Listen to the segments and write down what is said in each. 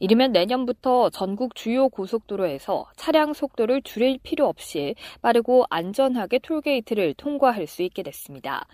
이르면 내년부터 전국 주요 고속도로에서 차량 속도를 줄일 필요 없이 빠르고 안전하게 톨게이트를 통과할 수 있게 됐습니다.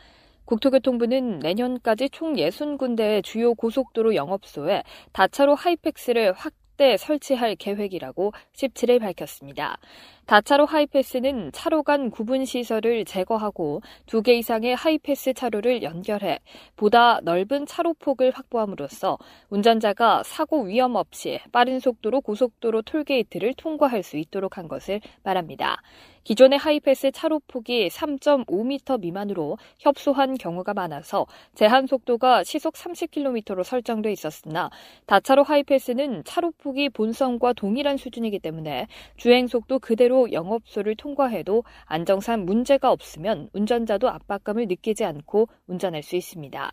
국토교통부는 내년까지 총 60군데의 주요 고속도로 영업소에 다차로 하이팩스를 확 대 설치할 계획이라고 17일 밝혔습니다. 다차로 하이패스는 차로 간 구분 시설을 제거하고 두 개 이상의 하이패스 차로를 연결해 보다 넓은 차로 폭을 확보함으로써 운전자가 사고 위험 없이 빠른 속도로 고속도로 톨게이트를 통과할 수 있도록 한 것을 말합니다. 기존의 하이패스 차로 폭이 3.5m 미만으로 협소한 경우가 많아서 제한 속도가 시속 30km로 설정돼 있었으나 다차로 하이패스는 차로 폭이 본선과 동일한 수준이기 때문에 주행 속도 그대로 영업소를 통과해도 안정상 문제가 없으면 운전자도 압박감을 느끼지 않고 운전할 수 있습니다.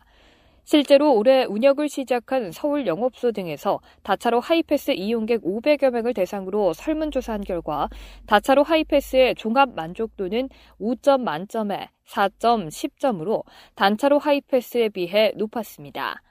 실제로 올해 운역을 시작한 서울 영업소 등에서 다차로 하이패스 이용객 500여 명을 대상으로 설문조사한 결과 다차로 하이패스의 종합 만족도는 5점 만점에 4점 10점으로 단차로 하이패스에 비해 높았습니다.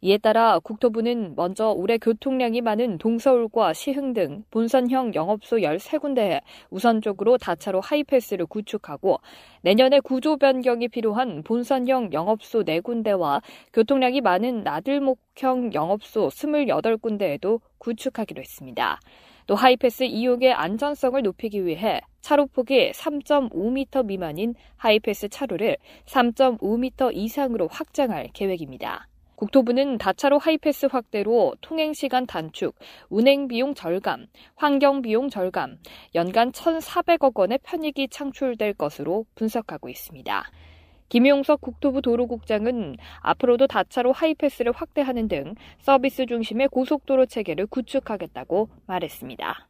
이에 따라 국토부는 먼저 올해 교통량이 많은 동서울과 시흥 등 본선형 영업소 13군데에 우선적으로 다차로 하이패스를 구축하고 내년에 구조 변경이 필요한 본선형 영업소 4군데와 교통량이 많은 나들목형 영업소 28군데에도 구축하기로 했습니다. 또 하이패스 이용의 안전성을 높이기 위해 차로 폭이 3.5m 미만인 하이패스 차로를 3.5m 이상으로 확장할 계획입니다. 국토부는 다차로 하이패스 확대로 통행시간 단축, 운행비용 절감, 환경비용 절감, 연간 1,400억 원의 편익이 창출될 것으로 분석하고 있습니다. 김용석 국토부 도로국장은 앞으로도 다차로 하이패스를 확대하는 등 서비스 중심의 고속도로 체계를 구축하겠다고 말했습니다.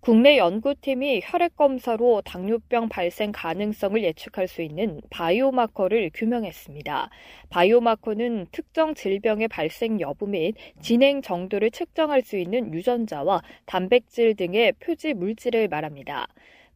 국내 연구팀이 혈액 검사로 당뇨병 발생 가능성을 예측할 수 있는 바이오마커를 규명했습니다. 바이오마커는 특정 질병의 발생 여부 및 진행 정도를 측정할 수 있는 유전자와 단백질 등의 표지 물질을 말합니다.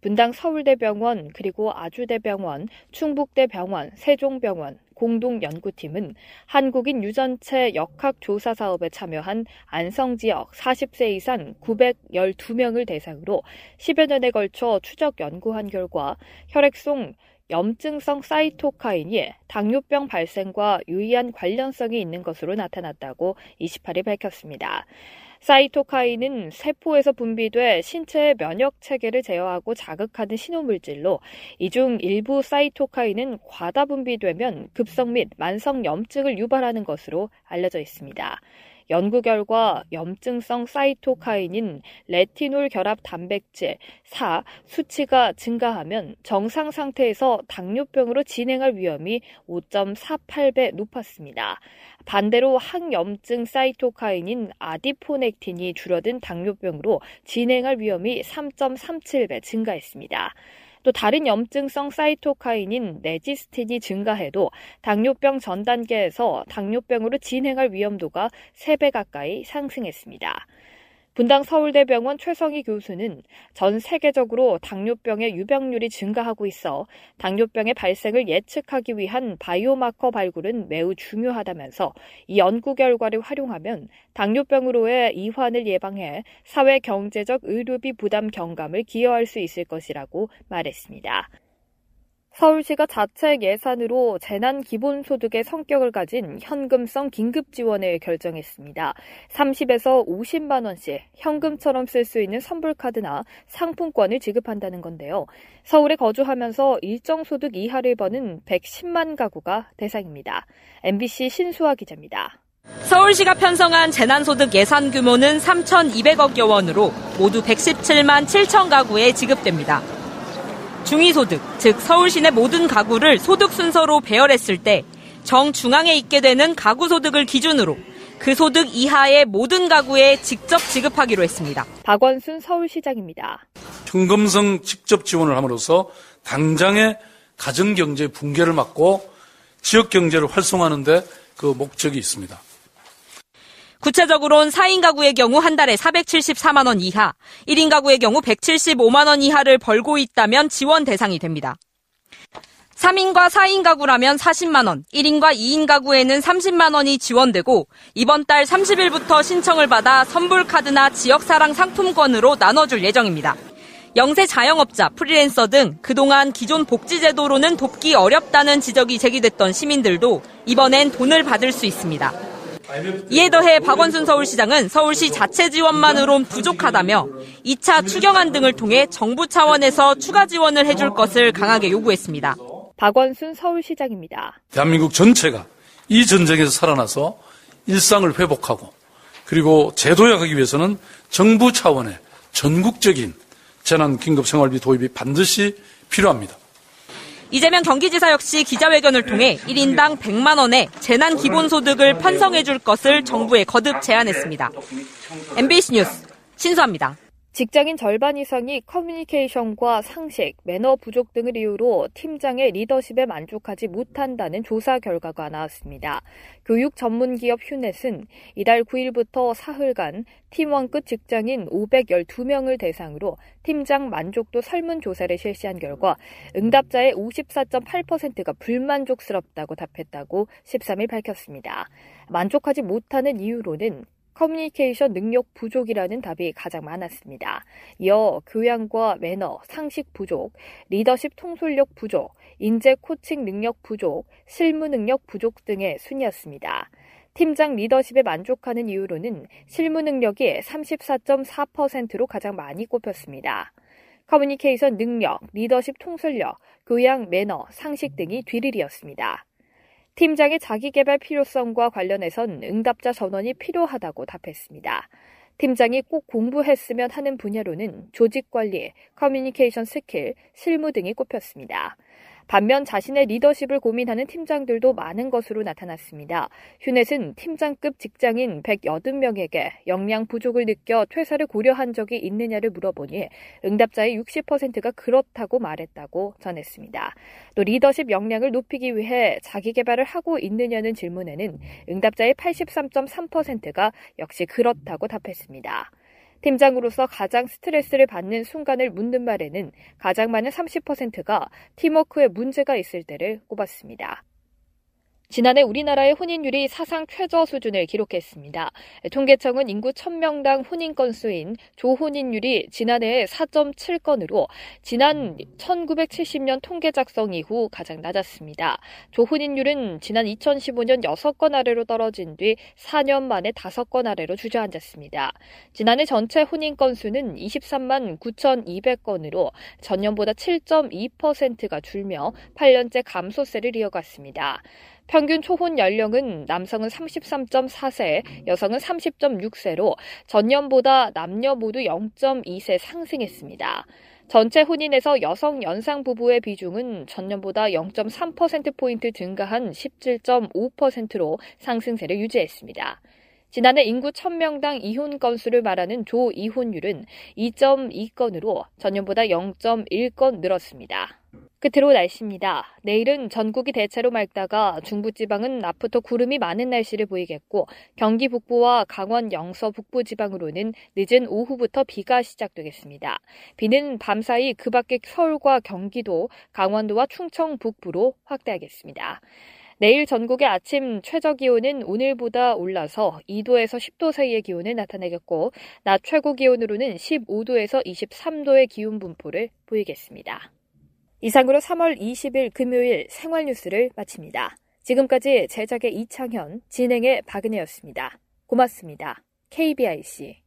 분당 서울대병원 그리고 아주대병원, 충북대병원, 세종병원, 공동연구팀은 한국인 유전체 역학조사 사업에 참여한 안성 지역 40세 이상 912명을 대상으로 10여 년에 걸쳐 추적 연구한 결과 혈액속 염증성 사이토카인이 당뇨병 발생과 유의한 관련성이 있는 것으로 나타났다고 28일 밝혔습니다. 사이토카인은 세포에서 분비돼 신체의 면역 체계를 제어하고 자극하는 신호물질로 이 중 일부 사이토카인은 과다 분비되면 급성 및 만성 염증을 유발하는 것으로 알려져 있습니다. 연구 결과 염증성 사이토카인인 레티놀 결합 단백질 4 수치가 증가하면 정상 상태에서 당뇨병으로 진행할 위험이 5.48배 높았습니다. 반대로 항염증 사이토카인인 아디포넥틴이 줄어든 당뇨병으로 진행할 위험이 3.37배 증가했습니다. 또 다른 염증성 사이토카인인 네지스틴이 증가해도 당뇨병 전 단계에서 당뇨병으로 진행할 위험도가 3배 가까이 상승했습니다. 분당 서울대병원 최성희 교수는 전 세계적으로 당뇨병의 유병률이 증가하고 있어 당뇨병의 발생을 예측하기 위한 바이오마커 발굴은 매우 중요하다면서 이 연구 결과를 활용하면 당뇨병으로의 이환을 예방해 사회 경제적 의료비 부담 경감을 기여할 수 있을 것이라고 말했습니다. 서울시가 자체 예산으로 재난 기본소득의 성격을 가진 현금성 긴급 지원을 결정했습니다. 30에서 50만 원씩 현금처럼 쓸 수 있는 선불카드나 상품권을 지급한다는 건데요. 서울에 거주하면서 일정 소득 이하를 버는 110만 가구가 대상입니다. MBC 신수아 기자입니다. 서울시가 편성한 재난소득 예산 규모는 3,200억여 원으로 모두 117만 7천 가구에 지급됩니다. 중위소득, 즉 서울 시내 모든 가구를 소득 순서로 배열했을 때 정중앙에 있게 되는 가구 소득을 기준으로 그 소득 이하의 모든 가구에 직접 지급하기로 했습니다. 박원순 서울시장입니다. 현금성 직접 지원을 함으로써 당장의 가정경제 붕괴를 막고 지역경제를 활성화하는 데 그 목적이 있습니다. 구체적으로는 4인 가구의 경우 한 달에 474만 원 이하, 1인 가구의 경우 175만 원 이하를 벌고 있다면 지원 대상이 됩니다. 3인과 4인 가구라면 40만 원, 1인과 2인 가구에는 30만 원이 지원되고 이번 달 30일부터 신청을 받아 선불 카드나 지역 사랑 상품권으로 나눠 줄 예정입니다. 영세 자영업자, 프리랜서 등 그동안 기존 복지 제도로는 돕기 어렵다는 지적이 제기됐던 시민들도 이번엔 돈을 받을 수 있습니다. 이에 더해 박원순 서울시장은 서울시 자체 지원만으론 부족하다며 2차 추경안 등을 통해 정부 차원에서 추가 지원을 해줄 것을 강하게 요구했습니다. 박원순 서울시장입니다. 대한민국 전체가 이 전쟁에서 살아나서 일상을 회복하고 그리고 제도약하기 위해서는 정부 차원의 전국적인 재난 긴급 생활비 도입이 반드시 필요합니다. 이재명 경기지사 역시 기자회견을 통해 1인당 100만 원의 재난 기본소득을 편성해 줄 것을 정부에 거듭 제안했습니다. MBC 뉴스 신수합니다. 직장인 절반 이상이 커뮤니케이션과 상식, 매너 부족 등을 이유로 팀장의 리더십에 만족하지 못한다는 조사 결과가 나왔습니다. 교육 전문 기업 휴넷은 이달 9일부터 사흘간 팀원급 직장인 512명을 대상으로 팀장 만족도 설문조사를 실시한 결과 응답자의 54.8%가 불만족스럽다고 답했다고 13일 밝혔습니다. 만족하지 못하는 이유로는 커뮤니케이션 능력 부족이라는 답이 가장 많았습니다. 이어 교양과 매너, 상식 부족, 리더십 통솔력 부족, 인재 코칭 능력 부족, 실무 능력 부족 등의 순이었습니다. 팀장 리더십에 만족하는 이유로는 실무 능력이 34.4%로 가장 많이 꼽혔습니다. 커뮤니케이션 능력, 리더십 통솔력, 교양, 매너, 상식 등이 뒤를 이었습니다. 팀장의 자기개발 필요성과 관련해선 응답자 전원이 필요하다고 답했습니다. 팀장이 꼭 공부했으면 하는 분야로는 조직 관리, 커뮤니케이션 스킬, 실무 등이 꼽혔습니다. 반면 자신의 리더십을 고민하는 팀장들도 많은 것으로 나타났습니다. 휴넷은 팀장급 직장인 180명에게 역량 부족을 느껴 퇴사를 고려한 적이 있느냐를 물어보니 응답자의 60%가 그렇다고 말했다고 전했습니다. 또 리더십 역량을 높이기 위해 자기 개발을 하고 있느냐는 질문에는 응답자의 83.3%가 역시 그렇다고 답했습니다. 팀장으로서 가장 스트레스를 받는 순간을 묻는 말에는 가장 많은 30%가 팀워크에 문제가 있을 때를 꼽았습니다. 지난해 우리나라의 혼인율이 사상 최저 수준을 기록했습니다. 통계청은 인구 1000명당 혼인 건수인 조혼인율이 지난해 4.7건으로 지난 1970년 통계 작성 이후 가장 낮았습니다. 조혼인율은 지난 2015년 6건 아래로 떨어진 뒤 4년 만에 5건 아래로 주저앉았습니다. 지난해 전체 혼인 건수는 23만 9,200건으로 전년보다 7.2%가 줄며 8년째 감소세를 이어갔습니다. 평균 초혼 연령은 남성은 33.4세, 여성은 30.6세로 전년보다 남녀 모두 0.2세 상승했습니다. 전체 혼인에서 여성 연상 부부의 비중은 전년보다 0.3%포인트 증가한 17.5%로 상승세를 유지했습니다. 지난해 인구 1000명당 이혼 건수를 말하는 조 이혼율은 2.2건으로 전년보다 0.1건 늘었습니다. 끝으로 날씨입니다. 내일은 전국이 대체로 맑다가 중부지방은 낮부터 구름이 많은 날씨를 보이겠고 경기 북부와 강원 영서 북부 지방으로는 늦은 오후부터 비가 시작되겠습니다. 비는 밤사이 그 밖에 서울과 경기도, 강원도와 충청 북부로 확대하겠습니다. 내일 전국의 아침 최저 기온은 오늘보다 올라서 2도에서 10도 사이의 기온을 나타내겠고, 낮 최고 기온으로는 15도에서 23도의 기온 분포를 보이겠습니다. 이상으로 3월 20일 금요일 생활 뉴스를 마칩니다. 지금까지 제작의 이창현, 진행의 박은혜였습니다. 고맙습니다. KBIC